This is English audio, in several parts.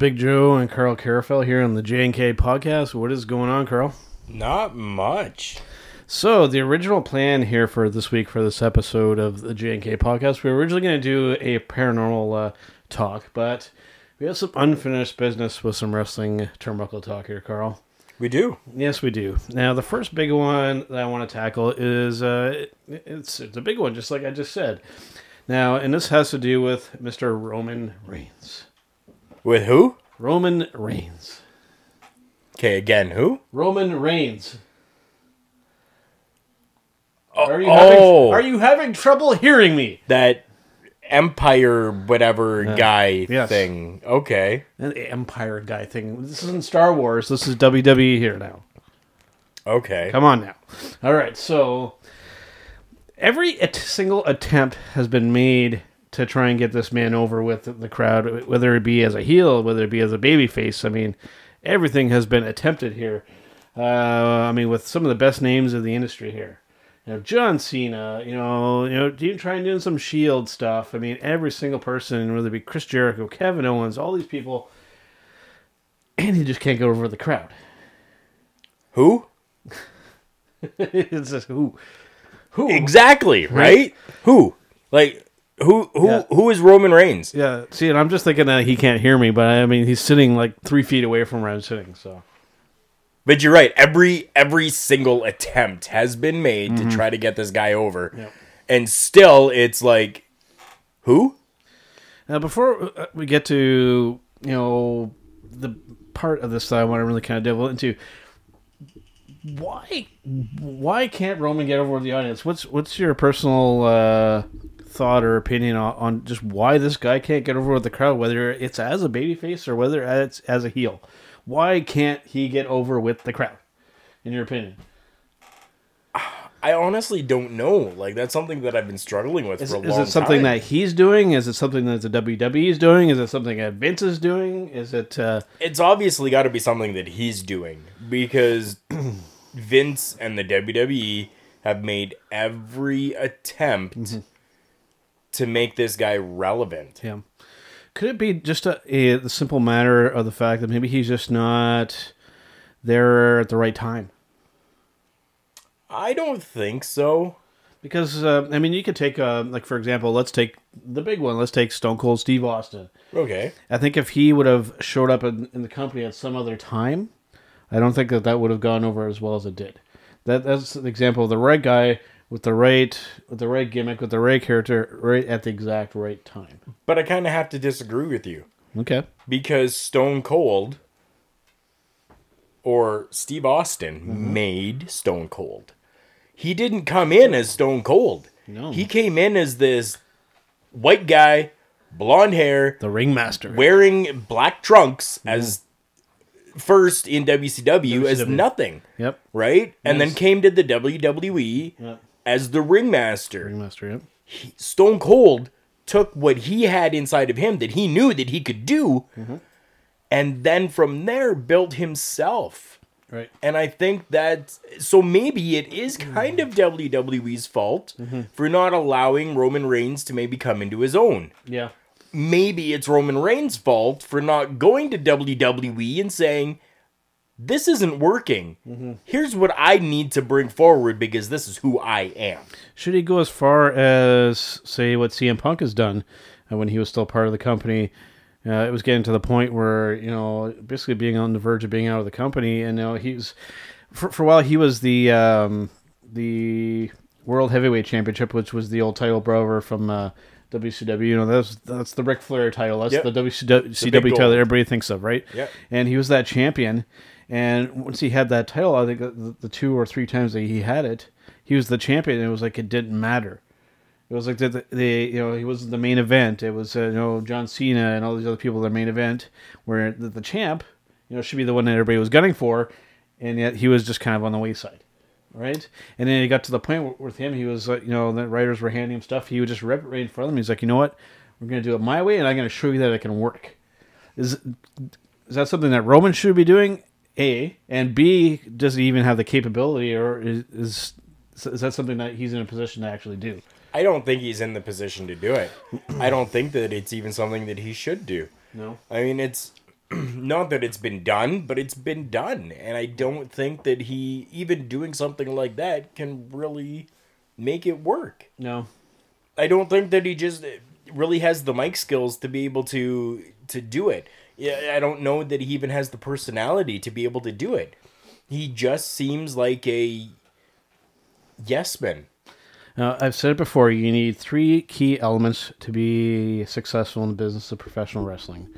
All right, guys. Big Joe and Carl Carafel here on the J and K podcast. What is going on, Carl? Not much. So the original plan here for this week for this episode of the J and K podcast, we were originally going to do a paranormal uh, talk, but we have some unfinished business with some wrestling turnbuckle talk here, Carl. We do. Yes, we do. Now, the first big one that I want to tackle is uh, it- it's it's a big one, just like I just said. Now, and this has to do with Mr. Roman Reigns. With who? Roman Reigns. Okay, again, who? Roman Reigns. Oh, Are you oh, having, are you having trouble hearing me? that Empire whatever uh, guy yes. thing. Okay. The Empire guy thing. This isn't Star Wars. This is WWE here now. Okay. Come on now. All right. So every single attempt has been made to try and get this man over with the crowd, whether it be as a heel, whether it be as a babyface. I mean, everything has been attempted here. Uh, I mean, with some of the best names of the industry here. You know, John Cena. You know, you know, you trying doing some Shield stuff. I mean, every single person, whether it be Chris Jericho, Kevin Owens, all these people, and he just can't get over the crowd. Who? it's just who, who Exactly, right? Who? Like who who Yeah. who is Roman Reigns? Yeah, see, and I'm just thinking that he can't hear me, but I mean, he's sitting like three feet away from where I'm sitting. So But you're right. Every every single attempt has been made to try to get this guy over. Yep. And still it's like who? now, before uh, we get to you know the part of this that I want to really kind of delve into, why why can't Roman get over with the audience? What's what's your personal uh, thought or opinion on, on just why this guy can't get over with the crowd, whether it's as a babyface or whether it's as a heel? Why can't he get over with the crowd? In your opinion? I honestly don't know. Like that's something that I've been struggling with Is, for a long time. is it something time. that he's doing? Is it something that the WWE is doing? Is it something that Vince is doing? Is it? Uh, it's obviously got to be something that he's doing because Vince and the WWE have made every attempt Mm-hmm. To make this guy relevant. Yeah. Could it be just a, a the simple matter of the fact that maybe he's just not there at the right time? I don't think so. Because uh, I mean, you could take uh, like for example, let's take the big one. Let's take Stone Cold Steve Austin. Okay. I think if he would have showed up in, in the company at some other time, I don't think that that would have gone over as well as it did. That that's an example of the right guy with the right with the right gimmick with the right character right at the exact right time. But I kind of have to disagree with you Okay. because Stone Cold or Steve Austin Mm-hmm. made Stone Cold. He didn't come in as Stone Cold. No. He came in as this white guy, blonde hair, The ringmaster. wearing black trunks as first in WCW, as nothing, Yep. right? And then came to the WWE Yep. As the ringmaster. Ringmaster. Yep. Stone Cold took what he had inside of him that he knew that he could do, mm-hmm. and then from there built himself. Right. And I think that so maybe it is mm. kind of WWE's fault mm-hmm. for not allowing Roman Reigns to maybe come into his own Yeah. maybe it's Roman Reigns' fault for not going to WWE and saying, This isn't working. Here's what I need to bring forward because this is who I am. Should he go as far as say what CM Punk has done uh, when he was still part of the company? Uh, it was getting to the point where you know, basically being on the verge of being out of the company, and you know, he was for, for a while he was the um, the World Heavyweight Championship, which was the old title brower from uh, WCW. You know, that's that's the Ric Flair title. That's Yep. the WCW big title that everybody thinks of, right? Yep. And he was that champion. And once he had that title, I think the, two or three times that he had it, he was the champion. And it was like it didn't matter. It was like the, the, you know he wasn't the main event. It was uh, you know John Cena and all these other people the main event, where the, the champ you know should be the one that everybody was gunning for, and yet he was just kind of on the wayside, right? And then he got to the point with him, he was like you know the writers were handing him stuff. He would just rip it right in front of them. He's like, you know what, we're gonna do it my way, and I'm gonna show you that it can work. Is is that something that Roman should be doing? A and B does he even have the capability, or is is, is that something that he's in a position to actually do? I don't think he's in the position to do it. I don't think that it's even something that he should do. No. I mean, it's not that it's been done, but it's been done. And I don't think that he, even doing something like that, can really make it work. No. I don't think that he just really has the mic skills to be able to to do it. Yeah, I don't know that he even has the personality to be able to do it. He just seems like a yes man. Now, I've said it before. You need three key elements to be successful in the business of professional wrestling.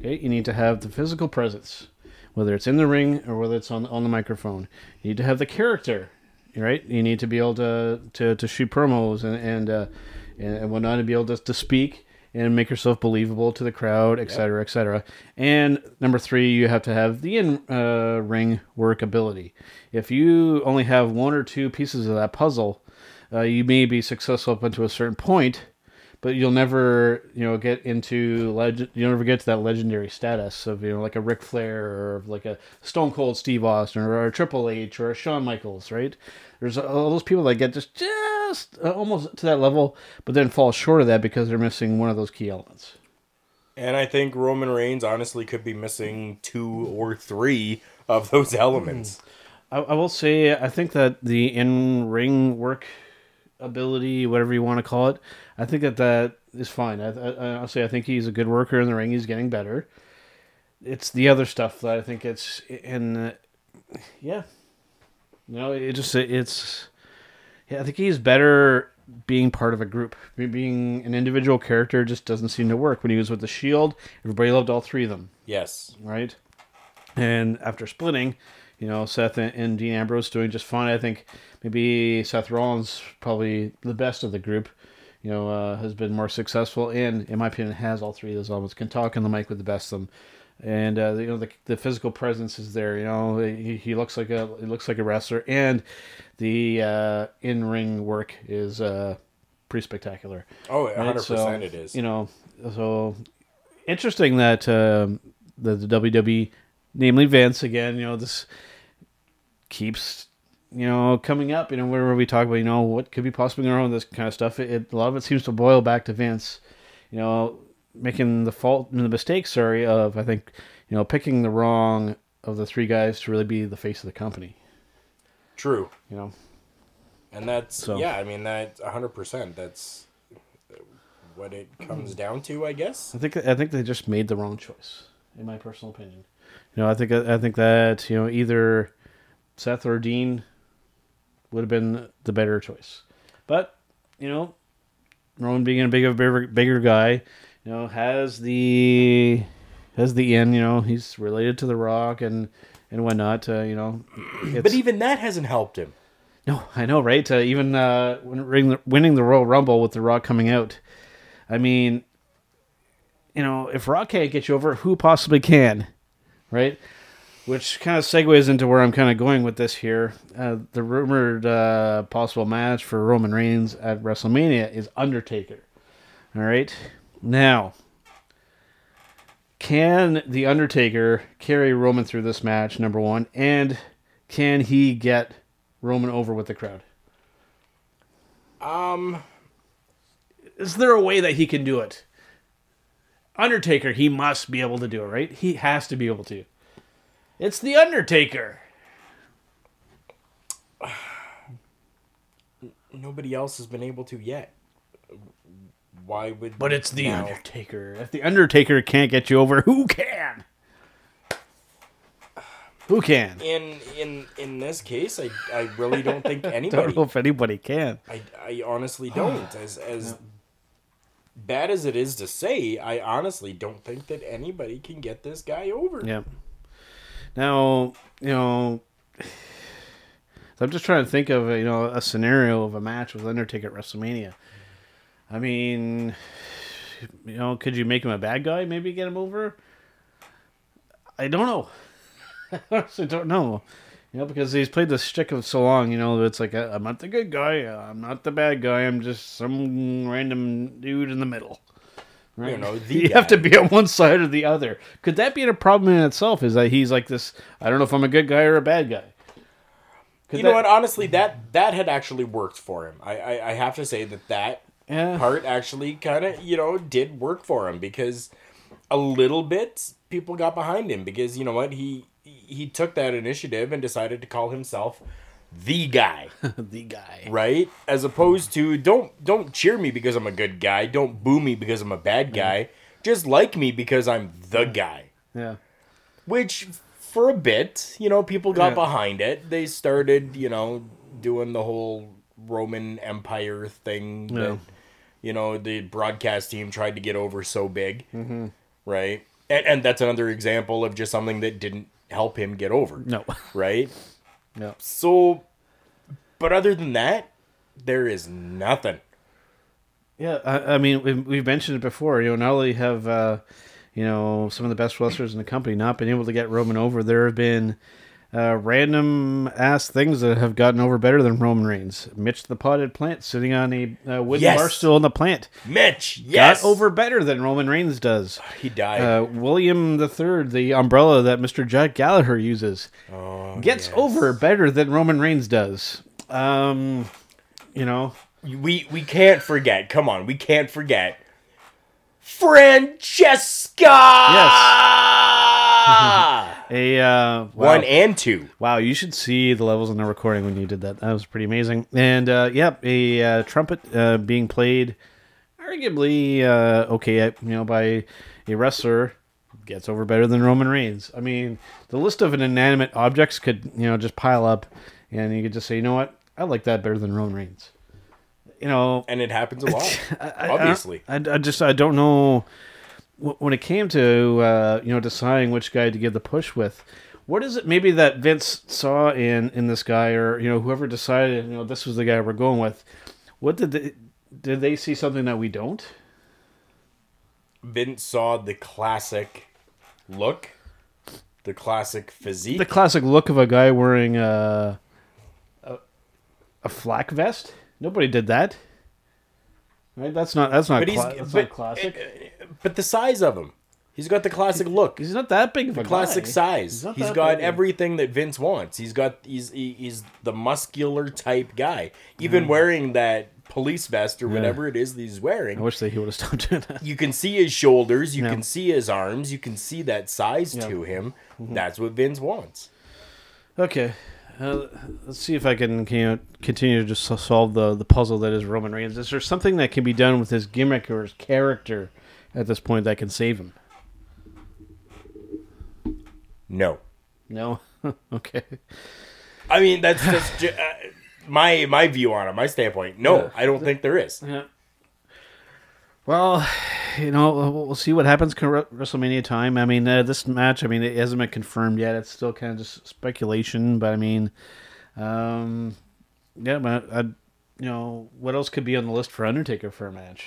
Okay, you need to have the physical presence, whether it's in the ring or whether it's on on the microphone. You need to have the character, right? You need to be able to to, to shoot promos and and, uh, and whatnot, and be able to, to speak and make yourself believable to the crowd, et cetera, et cetera. And number three, you have to have the in uh, ring work ability. If you only have one or two pieces of that puzzle, uh, you may be successful up until a certain point, but you'll never, you know, get into legend. You'll never get to that legendary status of you know like a Ric Flair or like a Stone Cold Steve Austin or a Triple H or a Shawn Michaels, right? There's all those people that get just just uh, almost to that level, but then fall short of that because they're missing one of those key elements. And I think Roman Reigns honestly could be missing two or three of those elements. I, I will say I think that the in ring work ability, whatever you want to call it, I think that that is fine. I, I, honestly, I think he's a good worker in the ring. He's getting better. It's the other stuff that I think it's in. Uh, yeah, no, it just it's. Yeah, I think he's better being part of a group. Being an individual character just doesn't seem to work. When he was with the Shield, everybody loved all three of them. Yes. Right. And after splitting, you know, Seth and, and Dean Ambrose doing just fine. I think maybe Seth Rollins probably the best of the group. You know, uh, has been more successful and, in my opinion, has all three of those elements. Can talk on the mic with the best of them, and uh, you know the, the physical presence is there. You know, he, he looks like a he looks like a wrestler, and the uh, in ring work is uh, pretty spectacular. Oh, 100 Right, so, percent it is. You know, so interesting that um, the, the WWE, namely Vince, again, you know, this keeps you know coming up. You know, whenever we talk about you know what could be possibly going on with this kind of stuff, it, it a lot of it seems to boil back to Vince. You know, making the fault, the mistake, sorry, of I think you know picking the wrong of the three guys to really be the face of the company. True. You know, And that's So- yeah, I mean that's 100%. That's what it comes down to, I guess. I think I think they just made the wrong choice, in my personal opinion. You know, I think I think that you know either Seth or Dean would have been the better choice, but you know, Roman being a bigger bigger, bigger guy, you know, has the has the in. You know, he's related to The Rock and and whatnot. Uh, you know, it's, But even that hasn't helped him. no, I know, right? Uh, even uh, winning the Royal Rumble with The Rock coming out, I mean, you know, if Rock can't get you over, who possibly can, right? Which kind of segues into where I'm kind of going with this here. Uh, the rumored uh, possible match for Roman Reigns at WrestleMania is Undertaker. All right, now. Can the Undertaker carry Roman through this match? Number one, and can he get Roman over with the crowd? Um Is there a way that he can do it? Undertaker, he must be able to do it, right? He has to be able to. It's the Undertaker. nobody else has been able to yet. Why would But it's the now- Undertaker. If the Undertaker can't get you over, who can? Who can? In in in this case, I I really don't think anybody don't know if anybody can. I, I honestly don't. As as bad as it is to say, I honestly don't think that anybody can get this guy over. Yeah. Now, you know, I'm just trying to think of you know a scenario of a match with Undertaker at WrestleMania. I mean, you know, could you make him a bad guy? Maybe get him over. I don't know. I honestly don't know. You know, because he's played the shtick of so long. You know, it's like uh, I'm not the good guy. Uh, I'm not the bad guy. I'm just some random dude in the middle. Right? You know, the you have to be on one side or the other. Could that be a problem in itself? Is that he's like this? I don't know if I'm a good guy or a bad guy. Could You know what? Honestly, that that had actually worked for him. I I, I have to say that that Yeah. part actually kind of you know did work for him because a little bit people got behind him because you know what he he took that initiative and decided to call himself the guy the guy. right as opposed to don't don't cheer me because i'm a good guy don't boo me because i'm a bad guy just like me because i'm the guy Yeah. which for a bit you know people got Yeah. behind it they started you know doing the whole roman empire thing Yeah. that you know the broadcast team tried to get over so big mm-hmm. right and, and that's another example of just something that didn't help him get over No. right no. so but other than that there is nothing Yeah, I, I mean, we've, we've mentioned it before. You know, not only have uh, you know some of the best wrestlers in the company not been able to get Roman over, there have been uh, random ass things that have gotten over better than Roman Reigns. Mitch the Potted Plant sitting on a uh, wooden Yes. bar stool in the plant mitch yes got over better than Roman Reigns does. he died Uh, William the Third, the umbrella that Mister Jack Gallagher uses, oh, gets yes. over better than Roman Reigns does. Um, you know, we we can't forget. Come on, we can't forget. Francesca. a uh, wow. One and two. Wow, you should see the levels in the recording when you did that. That was pretty amazing. And uh, yep, a uh, trumpet uh, being played, arguably uh, okay, uh, you know, by a wrestler gets over better than Roman Reigns. I mean, the list of inanimate objects could you know just pile up, and you could just say, you know what, I like that better than Roman Reigns. You know, And it happens a lot. I- obviously. I, I just I don't know when it came to uh, you know deciding which guy to give the push with. What is it maybe that Vince saw in in this guy, or you know whoever decided you know this was the guy we're going with? What did they did they see something that we don't? Vince saw the classic look, the classic physique. The classic look of a guy wearing a a, a flak vest. Nobody did that. Right? That's not that's not cla- that's but, not classic. But the size of him. He's got the classic look. He's not that big of a classic guy. size. He's that got big. everything that Vince wants. He's got he's he- he's the muscular type guy. Even wearing that police vest or whatever it is that he's wearing. I wish that he would have stopped doing that. you can see his shoulders, you Yeah. can see his arms, you can see that size to him. That's what Vince wants. Okay, uh, let's see if I can you know, continue to just solve the the puzzle that is Roman Reigns. Is there something that can be done with his gimmick or his character at this point that can save him? No. No. okay. I mean, that's just ju- uh, my my view on it, my standpoint. No, Yeah. I don't think there is. Yeah. Well, you know, we'll see what happens come WrestleMania time. I mean, uh, this match, I mean, it hasn't been confirmed yet. It's still kind of just speculation, but I mean, um, yeah, but I, you know, what else could be on the list for Undertaker for a match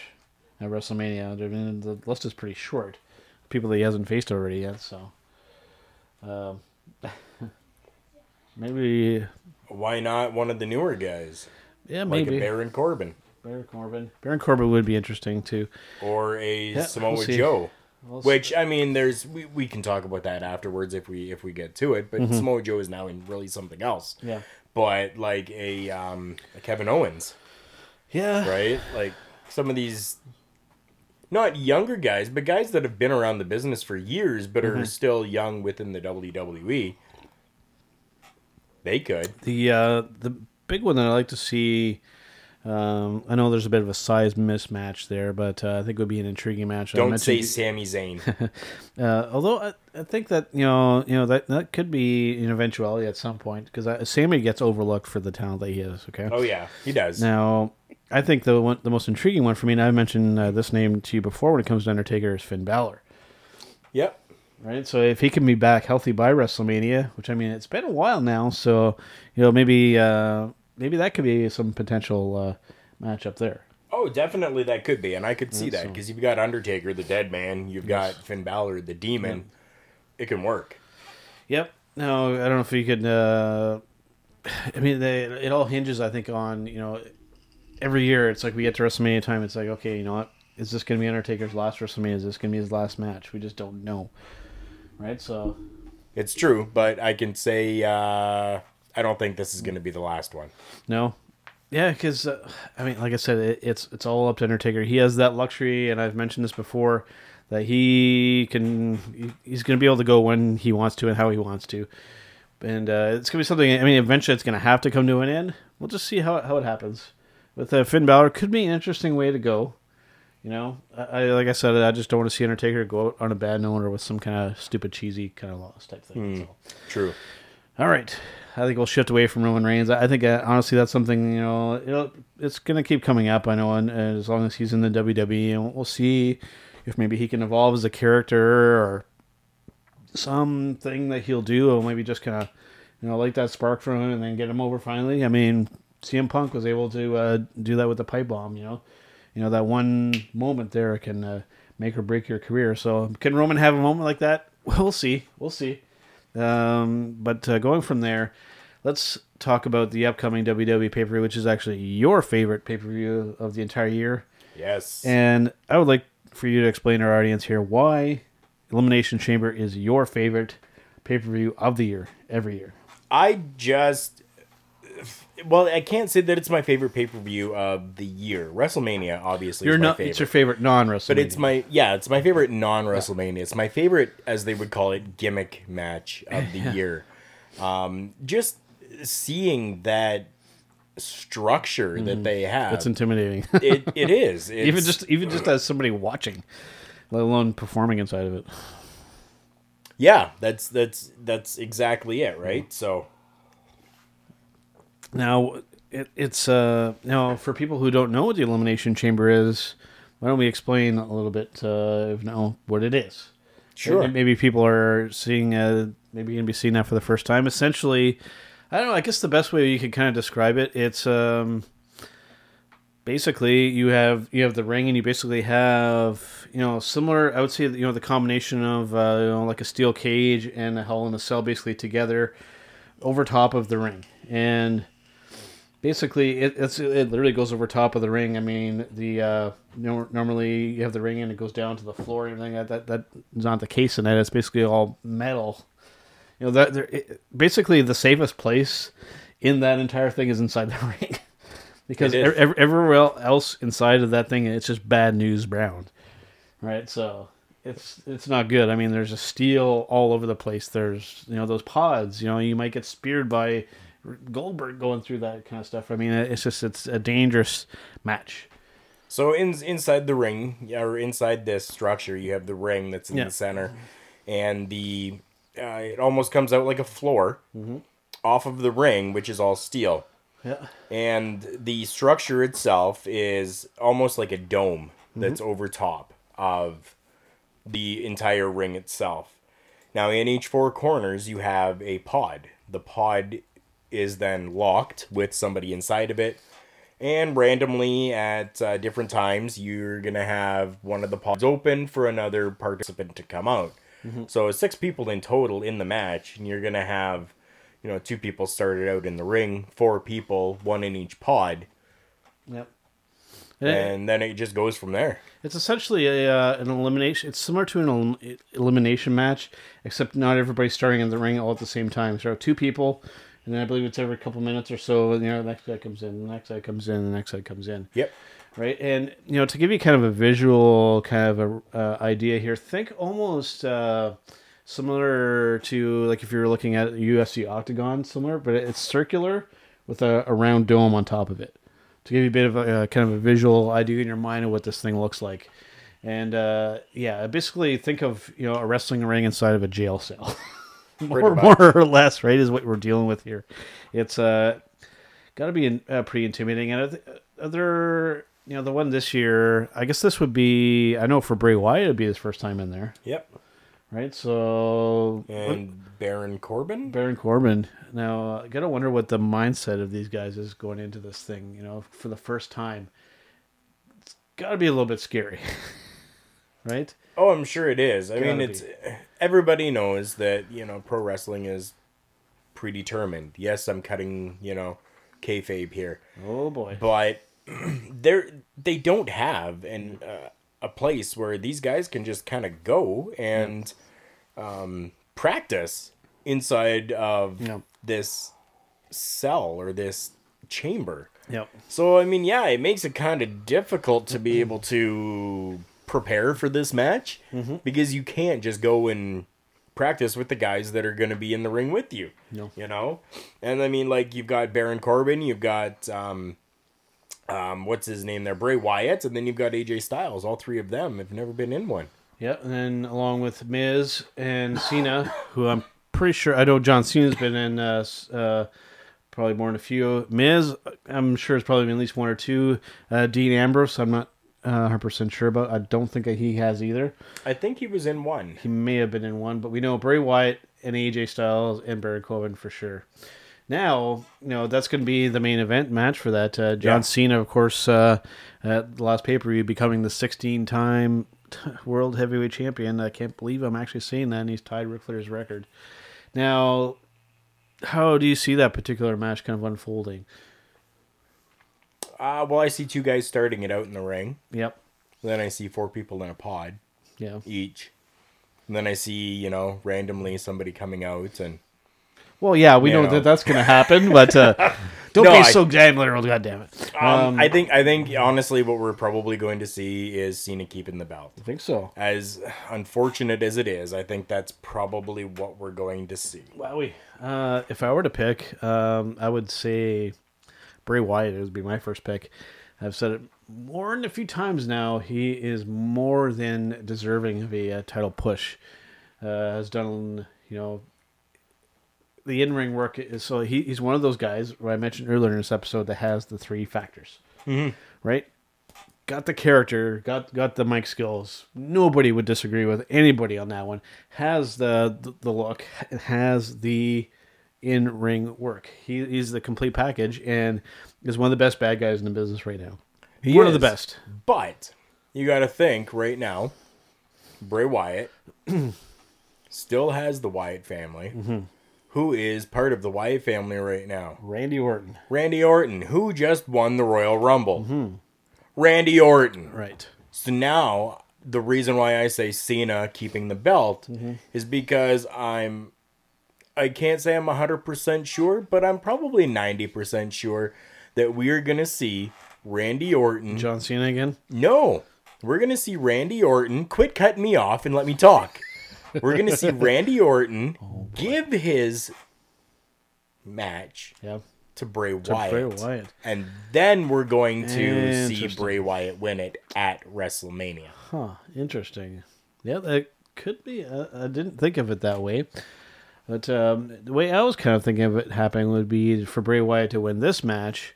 at WrestleMania? I mean, the list is pretty short. People that he hasn't faced already yet, so. Um, maybe, Why not one of the newer guys, yeah, like maybe a Baron Corbin Baron Corbin. Baron Corbin would be interesting too. or a we'll Samoa. Joe? We'll. Which I mean, there's we, we can talk about that afterwards if we if we get to it. But Mm-hmm. Samoa Joe is now in really something else. Yeah. But like a um a Kevin Owens, Yeah. right? Like some of these not younger guys, but guys that have been around the business for years but Mm-hmm. are still young within the WWE. They could. The uh, the big one that I like to see. Um, I know there's a bit of a size mismatch there, but uh, I think it would be an intriguing match. I Don't mentioned say Sami Zayn. Uh, although I, I think that you know, you know that that could be an eventuality at some point because Sami gets overlooked for the talent that he is. Okay. oh yeah, he does. Now, I think the one, the most intriguing one for me, and I've mentioned uh, this name to you before when it comes to Undertaker, is Finn Balor. Yep. Right, so if he can be back healthy by WrestleMania, which I mean it's been a while now, so you know maybe uh, maybe that could be some potential uh, matchup there. Oh, definitely that could be, and I could see that so. because you've got Undertaker, the Dead Man, you've got Finn Balor, the Demon. It can work. Yep. No, I don't know if you could. Uh, I mean, they, it all hinges, I think, on you know every year. It's like we get to WrestleMania time. It's like okay, you know what? Is this going to be Undertaker's last WrestleMania? Is this going to be his last match? We just don't know. Right. So It's true, but I can say uh, I don't think this is going to be the last one. No. Yeah, because uh, I mean, like I said, it, it's it's all up to Undertaker. He has that luxury, and I've mentioned this before, that he can he- he's going to be able to go when he wants to and how he wants to. And uh, it's going to be something. I mean, eventually it's going to have to come to an end. We'll just see how how it happens. With uh, Finn Balor, could be an interesting way to go. You know, I, I like I said, I just don't want to see Undertaker go out on a bad note or with some kind of stupid, cheesy kind of loss type thing. So. True. All right. I think we'll shift away from Roman Reigns. I think uh, honestly that's something you know it's going to keep coming up. I know, and, and as long as he's in the WWE, and we'll see if maybe he can evolve as a character or something that he'll do, or maybe just kind of you know light that spark from him and then get him over finally. I mean, CM Punk was able to uh, do that with the pipe bomb. You know, you know that one moment there can uh, make or break your career. So can Roman have a moment like that? We'll see. We'll see. Um, but uh, going from there, let's talk about the upcoming WWE pay per view, which is actually your favorite pay per view of the entire year. Yes. And I would like for you to explain to our audience here why Elimination Chamber is your favorite pay per view of the year every year. I just well, I can't say that it's my favorite pay per view of the year. WrestleMania, obviously, You're is my not. favorite. It's your favorite non wrestling. but it's my yeah, it's my favorite non WrestleMania. It's my favorite, as they would call it, gimmick match of the year. Um, just seeing that structure that they have, It's intimidating. it, it is even just even just as somebody watching, let alone performing inside of it. yeah, that's that's that's exactly it, right? So Now, it, it's uh, now for people who don't know what the elimination chamber is, why don't we explain a little bit, uh, if know what it is? Sure. Maybe, maybe people are seeing, uh, maybe going to be seeing that for the first time. Essentially, I don't know. I guess the best way you could kind of describe it, it's um, basically you have you have the ring, and you basically have you know similar. I would say you know the combination of uh, you know like a steel cage and a Hell in a Cell basically together over top of the ring, and basically it, it's it literally goes over top of the ring. I mean, the uh, nor- normally you have the ring and it goes down to the floor and everything. That that that's not the case in that. It's basically all metal. You know that there- it, basically the safest place in that entire thing is inside the ring. Because It is. ev- ev- everywhere else inside of that thing, it's just bad news brown, right? So it's it's not good. I mean, there's a steel all over the place. There's you know those pods. You know, you might get speared by Goldberg going through that kind of stuff. I mean, it's just it's a dangerous match. So in inside the ring, or inside this structure, you have the ring that's in Yeah. the center, and the uh, it almost comes out like a floor off of the ring, which is all steel, Yeah. and the structure itself is almost like a dome that's over top of the entire ring itself. Now, in each four corners, you have a pod. The pod is then locked with somebody inside of it. And randomly at uh, different times, you're going to have one of the pods open for another participant to come out. So, six people in total in the match, and you're going to have, you know, two people started out in the ring, four people, one in each pod, Yep. and then it just goes from there. It's essentially a uh, an elimination. It's similar to an elim- elimination match, except not everybody's starting in the ring all at the same time. So two people, and then I believe it's every couple minutes or so. You know, the next guy comes in, the next guy comes in, the next guy comes in. Yep. Right, and you know, to give you kind of a visual kind of a uh, idea here, think almost uh, similar to like if you're looking at a UFC octagon, similar, but it's circular with a, a round dome on top of it to give you a bit of a uh, kind of a visual idea in your mind of what this thing looks like. And uh, yeah, basically think of you know a wrestling ring inside of a jail cell, more, more or less, right? Is what we're dealing with here. It's uh, got to be uh, pretty intimidating. And other, you know, the one this year, I guess this would be. I know for Bray Wyatt, it'd be his first time in there, Yep. right? So And Baron Corbin? Baron Corbin. Now, I gotta wonder what the mindset of these guys is going into this thing. You know, for the first time, it's gotta be a little bit scary, right? Oh, I'm sure it is. I mean, it's everybody knows that you know pro wrestling is predetermined. Yes, I'm cutting you know kayfabe here, Oh boy. but they're they don't have an uh, a place where these guys can just kind of go and um, practice inside of Yep. this cell or this chamber. Yep. So I mean, yeah, it makes it kind of difficult to be able to prepare for this match Mm-hmm. because you can't just go and practice with the guys that are going to be in the ring with you. No. You know? And I mean, like, you've got Baron Corbin, you've got, um, um, what's his name there? Bray Wyatt, and then you've got AJ Styles. All three of them have never been in one. Yeah, and then along with Miz and Cena, who I'm pretty sure I know John Cena's been in uh, uh, probably more than a few. Miz, I'm sure it's probably been at least one or two. Uh, Dean Ambrose, I'm not uh, 100% sure about. I don't think that he has either. I think he was in one. He may have been in one, but we know Bray Wyatt and AJ Styles and Baron Corbin for sure. Now, you know, that's going to be the main event match for that. Uh, John Yeah. Cena, of course, uh, at the last pay per view, becoming the 16 time world heavyweight champion. I can't believe I'm actually saying that, and he's tied Ric Flair's record. Now, how do you see that particular match kind of unfolding? Uh, well, I see two guys starting it out in the ring. Yep. Then I see four people in a pod Yeah. each. And then I see, you know, randomly somebody coming out and Well, yeah, we You know, know. that that's going to happen, but uh, don't No, be I- so damn literal. God damn it. um, I think I think honestly what we're probably going to see is Cena keeping the belt. I think so. As unfortunate as it is, I think that's probably what we're going to see. Wowie. Uh, if I were to pick, um, I would say Bray Wyatt would be my first pick. I've said it more than a few times now. He is more than deserving of a uh, title push. Uh, has done, you know, the in ring work. Is, so he, he's one of those guys, I mentioned earlier in this episode, that has the three factors. Right? Got the character, got got the mic skills. Nobody would disagree with anybody on that one. Has the the, the look, has the in ring work. He, he's the complete package and is one of the best bad guys in the business right now. He one of the best. But you got to think right now, Bray Wyatt still has the Wyatt family, Mm-hmm. who is part of the Wyatt family right now. Randy Orton. Randy Orton, who just won the Royal Rumble. Randy Orton. Right. So now the reason why I say Cena keeping the belt is because I'm I can't say I'm 100% sure, but I'm probably 90% sure that we're going to see Randy Orton. John Cena again. No. We're going to see Randy Orton quit cutting me off and let me talk. We're going to see Randy Orton oh, give his match Yeah. to Bray To Wyatt. Bray Wyatt. And then we're going to see Bray Wyatt win it at WrestleMania. Huh. Interesting. Yeah, that could be. I, I didn't think of it that way. But um, the way I was kind of thinking of it happening would be for Bray Wyatt to win this match,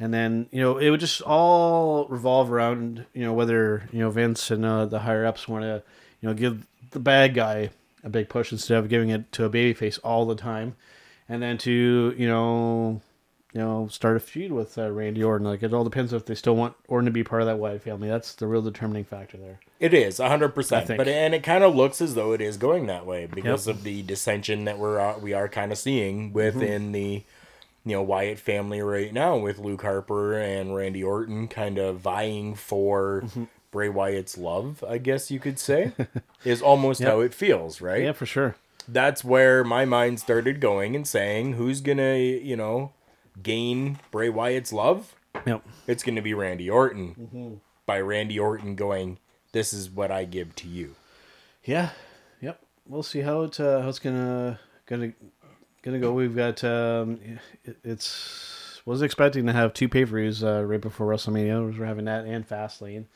and then you know it would just all revolve around you know whether you know Vince and uh, the higher ups want to you know give the bad guy a big push instead of giving it to a babyface all the time, and then to you know you know start a feud with uh, Randy Orton. Like it all depends if they still want Orton to be part of that Wyatt family. That's the real determining factor there. It is 100%. But and it kind of looks as though it is going that way because of the dissension that we're uh, we are kind of seeing within Mm-hmm. the you know Wyatt family right now with Luke Harper and Randy Orton kind of vying for Mm-hmm. Bray Wyatt's love, I guess you could say. is almost how it feels, right? Yeah, for sure. that's where my mind started going and saying, who's gonna, you know, gain Bray Wyatt's love? Yep. It's gonna be Randy Orton. Mm-hmm. By Randy Orton going, this is what I give to you. Yeah. Yep. We'll see how it uh, how it's gonna gonna gonna go. We've got um, it, it's was expecting to have two pay per views uh, right before WrestleMania. We're having that and Fastlane.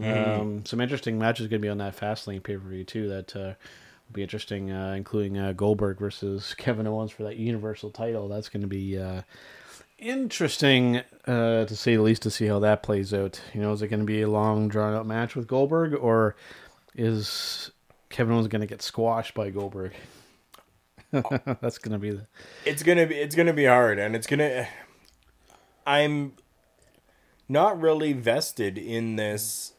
Um, some interesting matches gonna be on that Fastlane pay per view too. That uh, will be interesting, uh, including uh, Goldberg versus Kevin Owens for that Universal title. That's gonna be. Uh, interesting uh, to say the least to see how that plays out. You know, is it going to be a long drawn out match with Goldberg or is Kevin Owens going to get squashed by Goldberg? That's going to be the It's gonna be it's gonna be hard, and it's gonna. I'm not really vested in this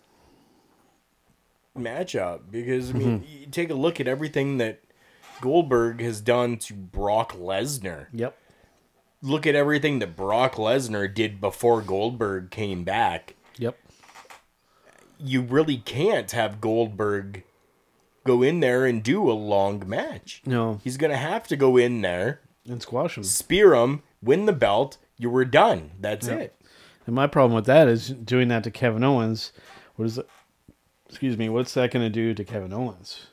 matchup because I mean, you take a look at everything that Goldberg has done to Brock Lesnar. Yep. Look at everything that Brock Lesnar did before Goldberg came back. Yep. You really can't have Goldberg go in there and do a long match. No, He's gonna have to go in there, and squash him. spear him, win the belt. You were done. That's it. And my problem with that is doing that to Kevin Owens. What is it? excuse me, what's that going to do to Kevin Owens?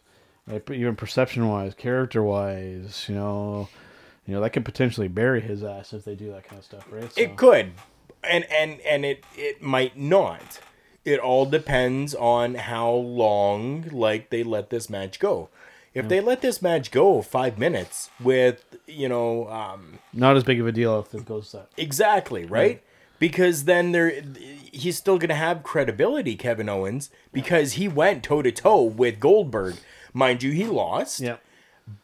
Like even perception wise, character wise, you know, you know that could potentially bury his ass if they do that kind of stuff, right? So, It could, and and and it it might not. It all depends on how long like they let this match go. If they let this match go five minutes with you know um, not as big of a deal if it goes that. exactly right, because then there he's still gonna have credibility, Kevin Owens, because he went toe to toe with Goldberg. Mind you, he lost, Yeah,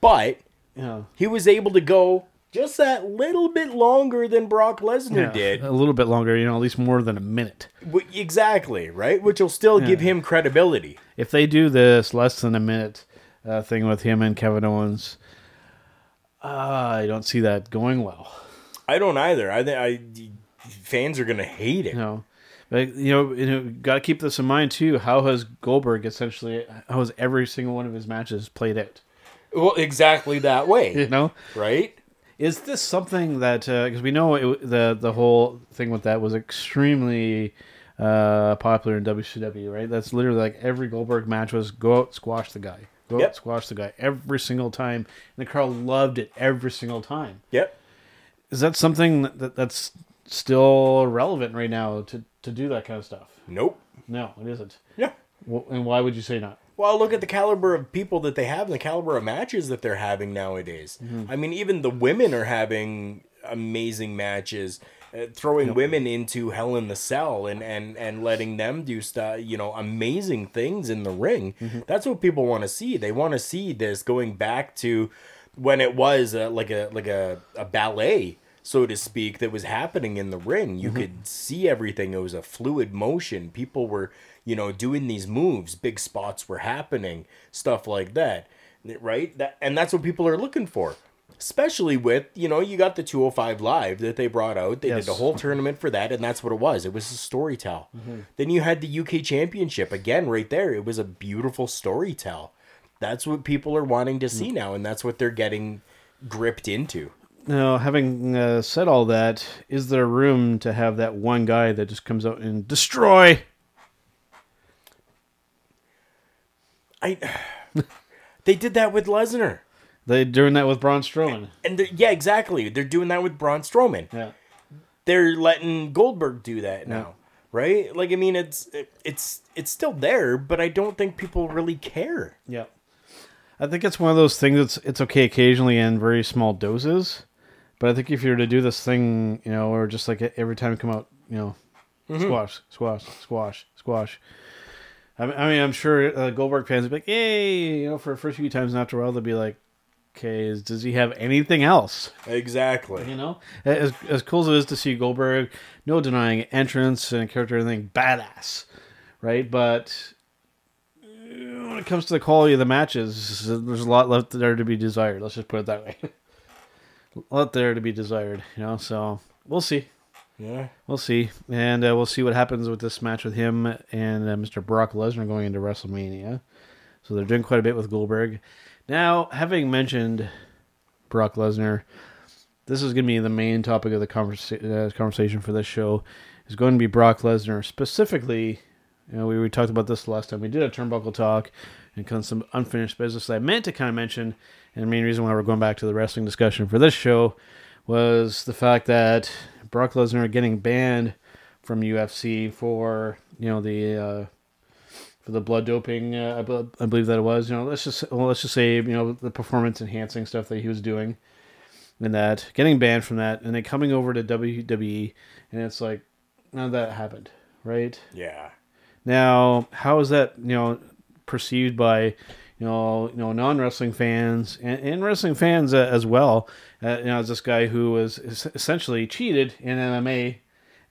but yeah, he was able to go just that little bit longer than Brock Lesnar yeah. did. a little bit longer, you know, at least more than a minute. W- Exactly, right? Which will still give him credibility. If they do this less than a minute uh, thing with him and Kevin Owens, uh, I don't see that going well. I don't either. I think I fans are gonna hate it. Know, but you know, you know, got to keep this in mind too. How has Goldberg essentially? How has every single one of his matches played out? Well, exactly that way, You know, right? is this something that because we know it, the the whole thing with that was extremely uh, popular in WCW, right? That's literally like every Goldberg match was go out squash the guy, go Yep. out squash the guy every single time, and the crowd loved it every single time. Yep. Is that something that, that's still relevant right now to to do that kind of stuff? Nope. No, it isn't. Yeah. Well, and why would you say not? Well, look at the caliber of people that they have and the caliber of matches that they're having nowadays. Mm-hmm. I mean, even the women are having amazing matches, uh, throwing women into Hell in the Cell and, and, and letting them do stuff, you know, amazing things in the ring. Mm-hmm. That's what people want to see. They want to see this going back to when it was uh, like a like a, a ballet so to speak that was happening in the ring you could see everything it was a fluid motion people were you know doing these moves big spots were happening stuff like that right? That and that's what people are looking for especially with you know you got the 205 live that they brought out. They Yes. did a whole tournament for that and that's what it was. It was a story tell then you had the uk championship again right there. It was a beautiful story tell that's what people are wanting to see now and that's what they're getting gripped into. Now, having uh, said all that, is there room to have that one guy that just comes out and destroy? I they did that with lesnar They doing that with Braun Strowman. and yeah exactly they're doing that with braun strowman Yeah, they're letting goldberg do that now right like i mean it's it's it's still there but i don't think people really care yeah. I think it's one of those things. That's it's okay occasionally in very small doses, but I think if you were to do this thing, you know, or just like every time you come out, you know, mm-hmm. squash, squash, squash, squash. I mean, I'm sure uh, Goldberg fans would be like, "Yay!" You know, for the first few times, and after a while, they'll be like, "Okay, is, does he have anything else?" exactly You know, as as cool as it is to see Goldberg, no denying entrance and character and everything, badass, right? But uh, when it comes to the quality of the matches, there's a lot left there to be desired. Let's just put it that way. a lot there to be desired, you know. So we'll see, yeah we'll see, and uh, we'll see what happens with this match with him and uh, Mr. Brock Lesnar going into WrestleMania. So they're doing quite a bit with Goldberg. Now, having mentioned Brock Lesnar, this is going to be the main topic of the conversa- uh, conversation for this show. Is going to be Brock Lesnar specifically. You know, we, we talked about this last time. We did a turnbuckle talk and kind of some unfinished business that I meant to kind of mention. And the main reason why we're going back to the wrestling discussion for this show was the fact that Brock Lesnar getting banned from UFC for you know the uh, for the blood doping. Uh, I, I believe that it was. You know, let's just well, let's just say you know the performance enhancing stuff that he was doing, and that getting banned from that, and then coming over to WWE, and it's like none of that happened, right? yeah Now, how is that you know perceived by you know you know non wrestling fans and, and wrestling fans uh, as well? Uh, you know, as this guy who was es- essentially cheated in MMA,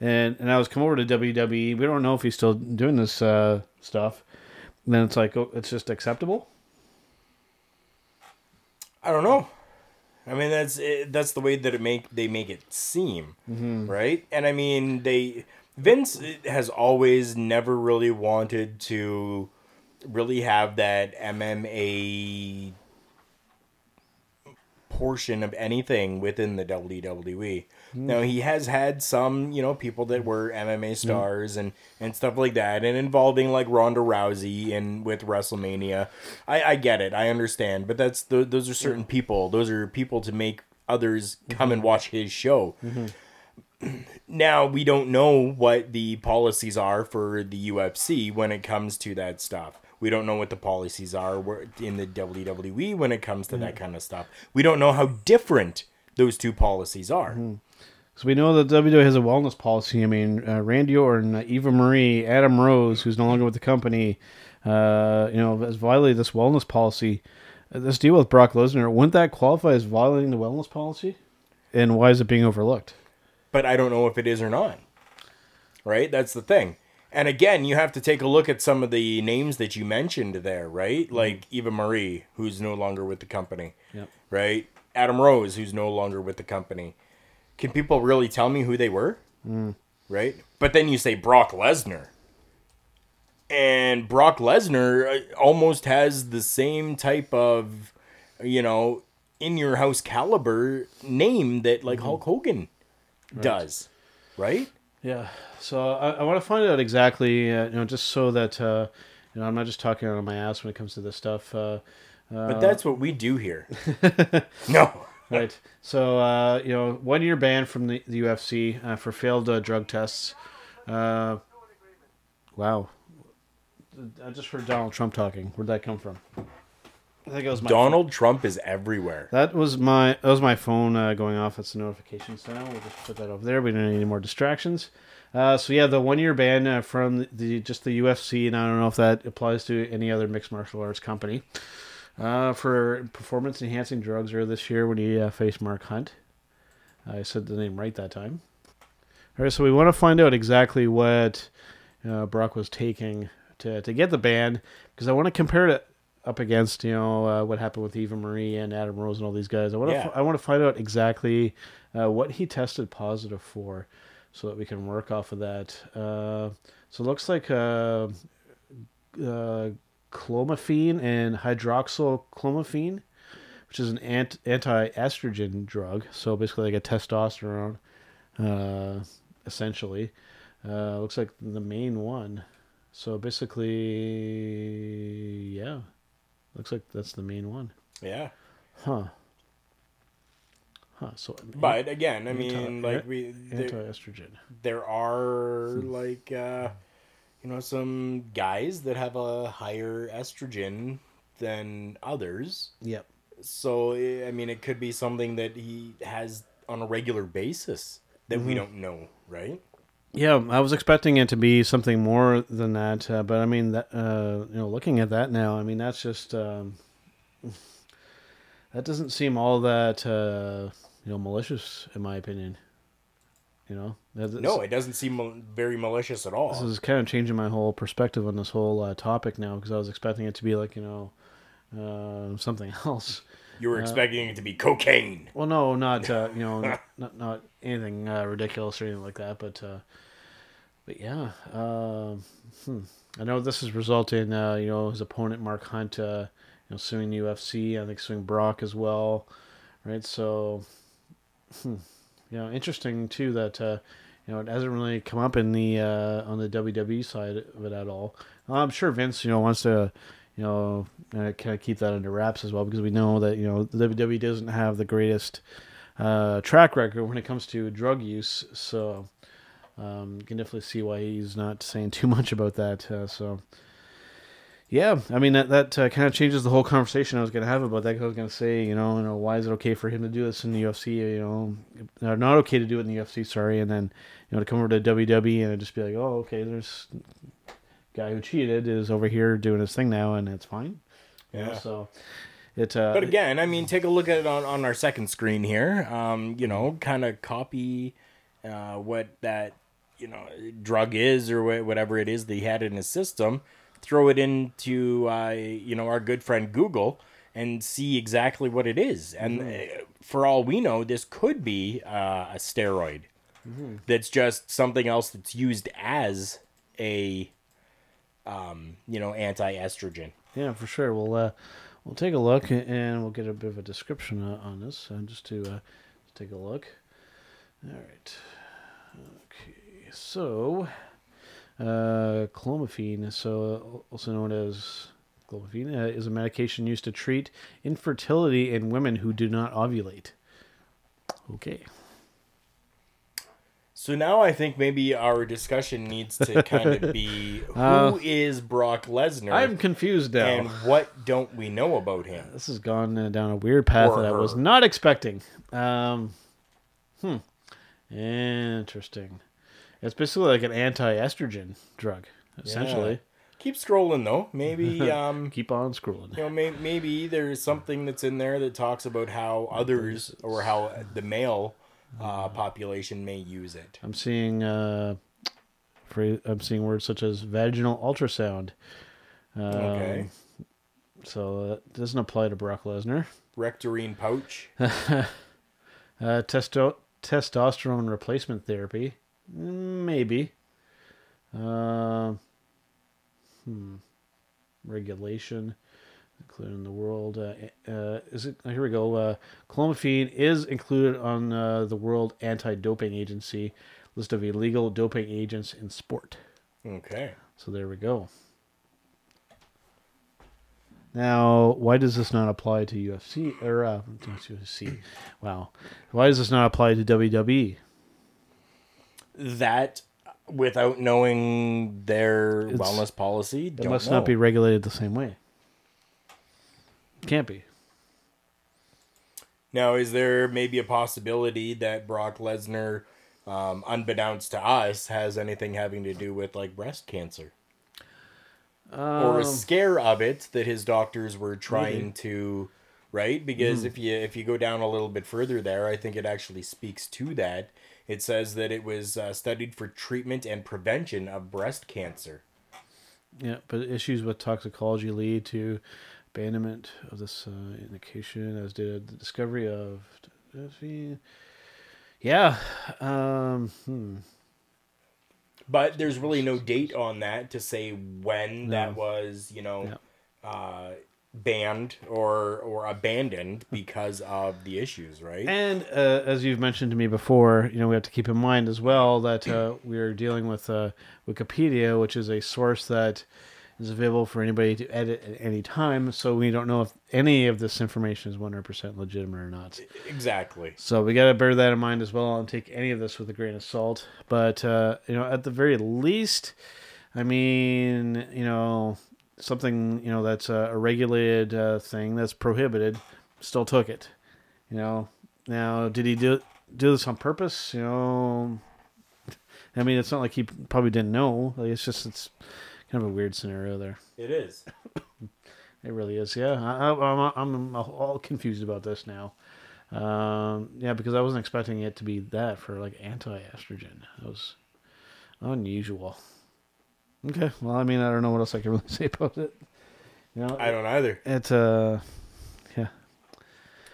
and and now has come over to WWE. We don't know if he's still doing this uh, stuff. And then it's like oh, it's just acceptable. I don't know. I mean, that's it, that's the way that it make they make it seem, right? And I mean, they Vince has always never really wanted to really have that MMA portion of anything within the WWE. Hmm. Now he has had some, you know, people that were MMA stars and and stuff like that, and involving like Ronda Rousey and with WrestleMania. I I get it, I understand, but that's th- those are certain people. Those are people to make others mm-hmm. come and watch his show. Mm-hmm. Now we don't know what the policies are for the UFC when it comes to that stuff. We don't know what the policies are in the WWE when it comes to that kind of stuff. We don't know how different those two policies are. So we know that WWE has a wellness policy. I mean, uh, Randy Orton, uh, Eva Marie, Adam Rose, who's no longer with the company, uh, you know, has violated this wellness policy. Uh, this deal with Brock Lesnar, wouldn't that qualify as violating the wellness policy? And why is it being overlooked? but I don't know if it is or not. Right? That's the thing. And again, you have to take a look at some of the names that you mentioned there, right? Mm-hmm. Like Eva Marie, who's no longer with the company. Yep. Right? Adam Rose, who's no longer with the company. Can people really tell me who they were? Mm. Right? But then you say Brock Lesnar. And Brock Lesnar uh, almost has the same type of, you know, in your house caliber name that like mm-hmm. Hulk Hogan does, right? Yeah. So I, I want to find out exactly, uh, you know, just so that uh, you know I'm not just talking out of my ass when it comes to this stuff. Uh, But that's what we do here. no. right. So uh, you know, one year ban from the, the UFC uh, for failed uh, drug tests. Uh, wow. I just heard Donald Trump talking. Where'd that come from? I think it was my Donald Trump is everywhere. That was my that was my phone uh, going off. That's the notification sound. We'll just put that over there. We don't need any more distractions. Uh, so yeah, the one year ban uh, from the, the just the UFC, and I don't know if that applies to any other mixed martial arts company. Uh, for performance enhancing drugs earlier this year when he uh, faced Mark Hunt. I said the name right that time. All right, so we want to find out exactly what uh, Brock was taking to, to get the ban because I want to compare it up against you know uh, what happened with Eva Marie and Adam Rose and all these guys. I want to Yeah. I want to find out exactly uh, what he tested positive for, so that we can work off of that. Uh, so it looks like uh, uh, clomiphene and hydroxyclomiphene, which is an ant- anti-estrogen drug. So basically, like a testosterone, uh, essentially. Uh, looks like the main one. So basically, yeah, looks like that's the main one. Yeah. Huh. Huh. So, But again, I Anti- mean, like we there, anti-estrogen. there are like uh you know some guys that have a higher estrogen than others. Yep. So eh, I mean, it could be something that he has on a regular basis that Mm-hmm. we don't know, right? Yeah, I was expecting it to be something more than that, uh, but I mean, that uh, you know, looking at that now, I mean, that's just um, that doesn't seem all that uh, you know malicious, in my opinion. You know, That- No, it doesn't seem very malicious at all. this is kind of changing my whole perspective on this whole uh, topic now because I was expecting it to be like you know uh, something else. You were expecting it to be cocaine. Well, no, not uh, you know, not not, not anything uh, ridiculous or anything like that, but uh, but yeah, um, hmm. I know this has resulted in uh, you know his opponent Mark Hunt, uh, you know, suing UFC. I think suing Brock as well, right? So, hmm. you know, interesting too that uh, you know it hasn't really come up in the uh, on the WWE side of it at all. I'm sure Vince, you know, wants to you know, kind of keep that under wraps as well because we know that you know the WWE doesn't have the greatest uh, track record when it comes to drug use. So um, you can definitely see why he's not saying too much about that. Uh, so yeah, I mean that that uh, kind of changes the whole conversation I was going to have about that. 'cause I was going to say, you know, you know, why is it okay for him to do this in the UFC? You know, not okay to do it in the UFC. Sorry, and then you know to come over to WWE and just be like, oh, okay, there's guy who cheated is over here doing his thing now, and it's fine. You know, Yeah. so it. Uh, But again, I mean, take a look at it on, on our second screen here. Um, you know, kind of copy uh, what that you know drug is or wha- whatever it is that he had in his system. Throw it into uh, you know our good friend Google and see exactly what it is. And uh, for all we know, this could be uh, a steroid. That's just something else that's used as a um, you know anti estrogen. Yeah, for sure. We'll uh, we'll take a look and we'll get a bit of a description uh, on this uh, just to uh, take a look. All right. Okay. So, uh, clomiphene, so also known as clomiphene, uh, is a medication used to treat infertility in women who do not ovulate. Okay. So now I think maybe our discussion needs to kind of be who is Uh, Brock Lesnar I'm confused now. and what don't we know about him? this has gone uh, down a weird path Or that I was not expecting. Um, hmm. Interesting. It's basically like an anti-estrogen drug, essentially. Yeah. Keep scrolling though. Maybe um Keep on scrolling. you know may, maybe there's something that's in there that talks about how others or how the male uh, population may use it. I'm seeing uh, phrase, I'm seeing words such as vaginal ultrasound. Um, Okay. So that doesn't apply to Brock Lesnar. Rectouterine pouch. Uh, testo- testosterone replacement therapy, maybe. Uh, hmm. Regulation, including the world. Uh, uh, is it? Here we go. Uh, clomiphene is included on uh, the World Anti-Doping Agency list of illegal doping agents in sport. Okay. So there we go. Now, why does this not apply to UFC or uh, UFC? Wow, why does this not apply to? WWE? That without knowing their It's- wellness policy, It must know. not be regulated the same way. Can't be. Now, is there maybe a possibility that Brock Lesnar, um, unbeknownst to us, has anything having to do with like breast cancer? or a Um, scare of it that his doctors were trying maybe. to right because if you if you go down a little bit further there i think it actually speaks to that it says that it was uh, studied for treatment and prevention of breast cancer yeah, but issues with toxicology lead to abandonment of this uh, indication, as did the discovery of. Yeah. Um, hmm. but there's really no date on that to say when that was you know Yeah. uh, banned or or abandoned because of the issues right And uh, as you've mentioned to me before, you know we have to keep in mind as well that uh, we are dealing with uh, Wikipedia, which is a source that is available for anybody to edit at any time. So we don't know if any of this information is one hundred percent legitimate or not. exactly So we got to bear that in mind as well and take any of this with a grain of salt. But uh, you know, at the very least, I mean, you know, something you know that's a, a regulated uh, thing that's prohibited, still took it. You know, now did he do do this on purpose? You know, I mean, it's not like he probably didn't know. Like it's just it's kind of a weird scenario there. it is It really is. Yeah, I, I, I'm I'm all confused about this now. Um, yeah, because I wasn't expecting it to be that for like anti-estrogen. That was unusual. Okay, well, I mean, I don't know what else I can really say about it. You know, i don't either it's uh, yeah,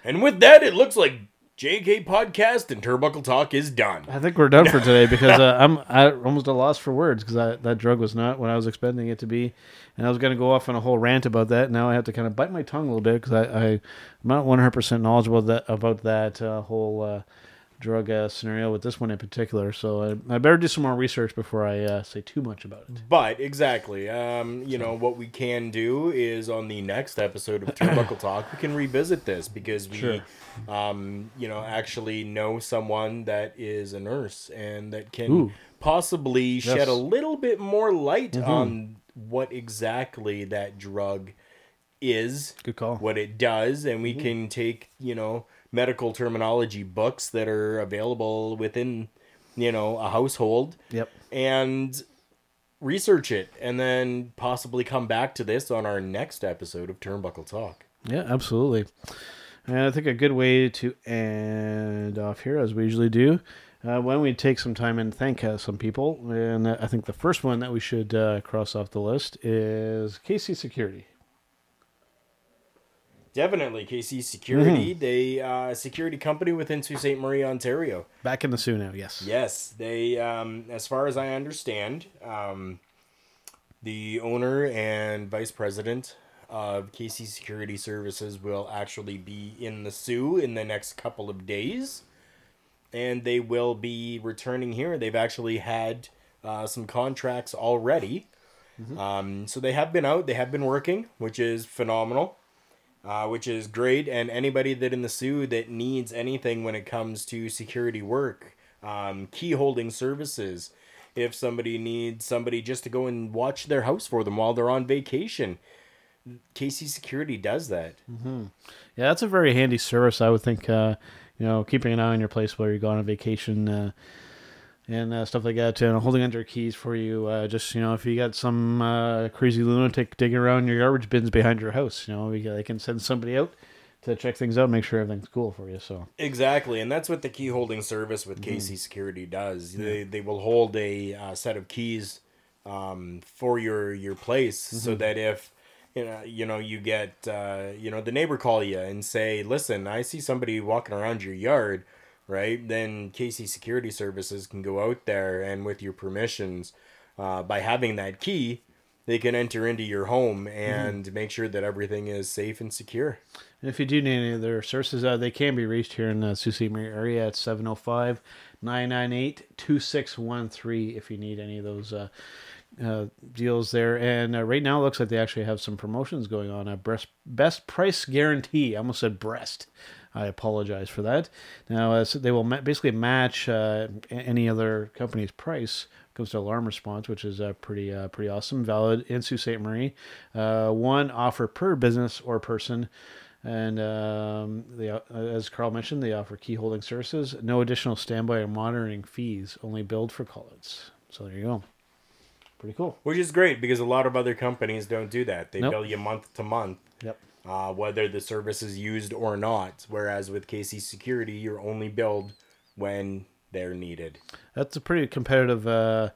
And with that, it looks like JK Podcast and Turnbuckle Talk is done. I think we're done for today because uh, I'm I almost at a loss for words because that drug was not what I was expecting it to be, and I was going to go off on a whole rant about that. Now I have to kind of bite my tongue a little bit because I, I I'm not 100 percent knowledgeable that about that uh, whole uh, drug uh, scenario with this one in particular. So I, I better do some more research before I uh, say too much about it. But exactly, um, you know what we can do is on the next episode of Turnbuckle Talk, we can revisit this because we, Sure. um, you know, actually know someone that is a nurse and that can Ooh. possibly shed a little bit more light on what exactly that drug is, Good call. what it does, and we can take you know medical terminology books that are available within you know a household Yep. and research it and then possibly come back to this on our next episode of Turnbuckle Talk. Yeah, absolutely. And I think a good way to end off here, as we usually do, uh, when we take some time and thank uh, some people. And uh, I think the first one that we should uh, cross off the list is KC Security. Definitely, KC Security, they uh, security company within Sault Ste. Marie, Ontario. Back in the Soo now, yes. Yes, they, um, as far as I understand, um, the owner and vice president of KC Security Services will actually be in the Soo in the next couple of days. And they will be returning here. They've actually had uh, some contracts already. Um, so they have been out, they have been working, which is phenomenal, uh, which is great. And anybody that in the Soo that needs anything when it comes to security work, um, key holding services, if somebody needs somebody just to go and watch their house for them while they're on vacation, KC Security does that. Yeah, that's a very handy service. I would think, uh, you know, keeping an eye on your place while you're going on vacation uh, and uh, stuff like that, and holding onto your keys for you. Uh, just you know, if you got some uh, crazy lunatic digging around your garbage bins behind your house, you know, we, they can send somebody out to check things out, make sure everything's cool for you. So Exactly, and that's what the key holding service with KC Security does. They they will hold a uh, set of keys um, for your your place, so that if you know you know you get uh, you know the neighbor call you and say, "Listen, I see somebody walking around your yard." Right, then KC Security Services can go out there and with your permissions, uh, by having that key, they can enter into your home and make sure that everything is safe and secure. And if you do need any of their services, uh, they can be reached here in the Sault Ste. Marie area at 705 998 2613 if you need any of those uh, uh, deals there. And uh, right now, it looks like they actually have some promotions going on. A breast, best price guarantee. I almost said breast. I apologize for that. Now, uh, so they will ma- basically match uh, any other company's price comes to alarm response, which is uh, pretty uh, pretty awesome. Valid in Sault Ste. Marie. Uh, one offer per business or person. And um, they, uh, as Carl mentioned, they offer key holding services. No additional standby or monitoring fees, only billed for call-outs. So there you go. Pretty cool. Which is great because a lot of other companies don't do that. They Nope. bill you month to month, Yep. Uh, whether the service is used or not. Whereas with KC Security, you're only billed when they're needed. That's a pretty competitive uh,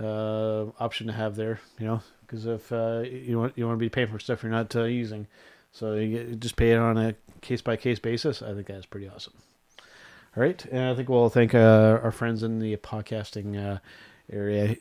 uh, option to have there, you know, because if uh, you want you want to be paying for stuff you're not uh, using, so you get, you just pay it on a case by case basis. I think that's pretty awesome. All right, and I think we'll thank uh, our friends in the podcasting area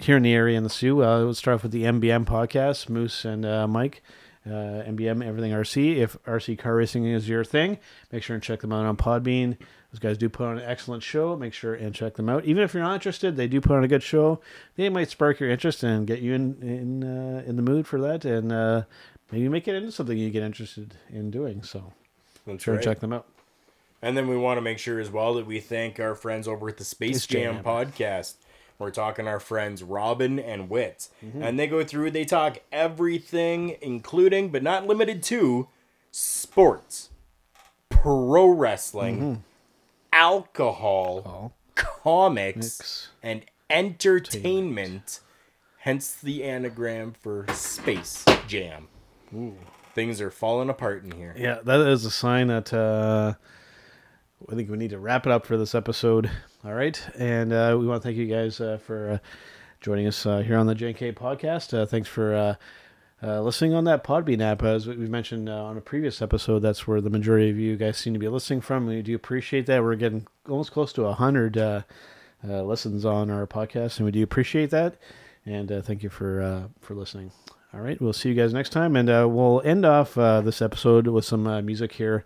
here in the area in the Soo. Uh, we'll start off with the MBM podcast, Moose and Mike. Uh, MBM Everything RC. If RC car racing is your thing, make sure and check them out on Podbean. Those guys do put on an excellent show. Make sure and check them out. Even if you're not interested, they do put on a good show. They might spark your interest and get you in in uh, in the mood for that, and uh, maybe make it into something you get interested in doing. So, That's sure right. and check them out. And then we want to make sure as well that we thank our friends over at the Space, Space Jam, Jam. podcast. We're talking our friends Robin and Wit. Mm-hmm. And they go through, they talk everything, including but not limited to sports, pro wrestling, alcohol, Oh, comics, Mix. and entertainment. Hence the anagram for Space Jam. Things are falling apart in here. Yeah, that is a sign that uh, I think we need to wrap it up for this episode. All right, and uh, we want to thank you guys uh, for uh, joining us uh, here on the JK podcast. Uh, thanks for listening on that Podbean app. As we mentioned on a previous episode, that's where the majority of you guys seem to be listening from. We do appreciate that. We're getting almost close to a hundred uh, uh, listens on our podcast, and we do appreciate that. And uh, thank you for uh, for listening. All right, we'll see you guys next time, and uh, we'll end off uh, this episode with some music here.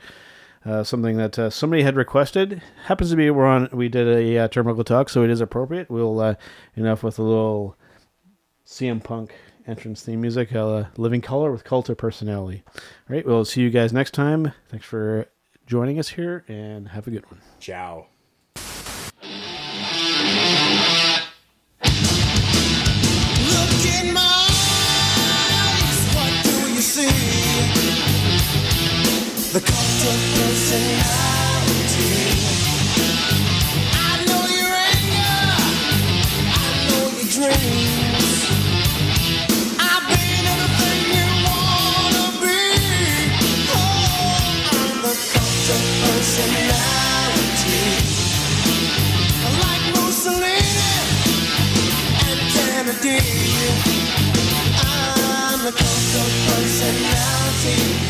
Uh, something that uh, somebody had requested happens to be we're on. We did a uh, terminal talk, so it is appropriate. We'll uh, end off with a little CM Punk entrance theme music, uh, "Living Colour" with Cult of Personality. All right, we'll see you guys next time. Thanks for joining us here, and have a good one. Ciao. Look in my I'm a cult of personality.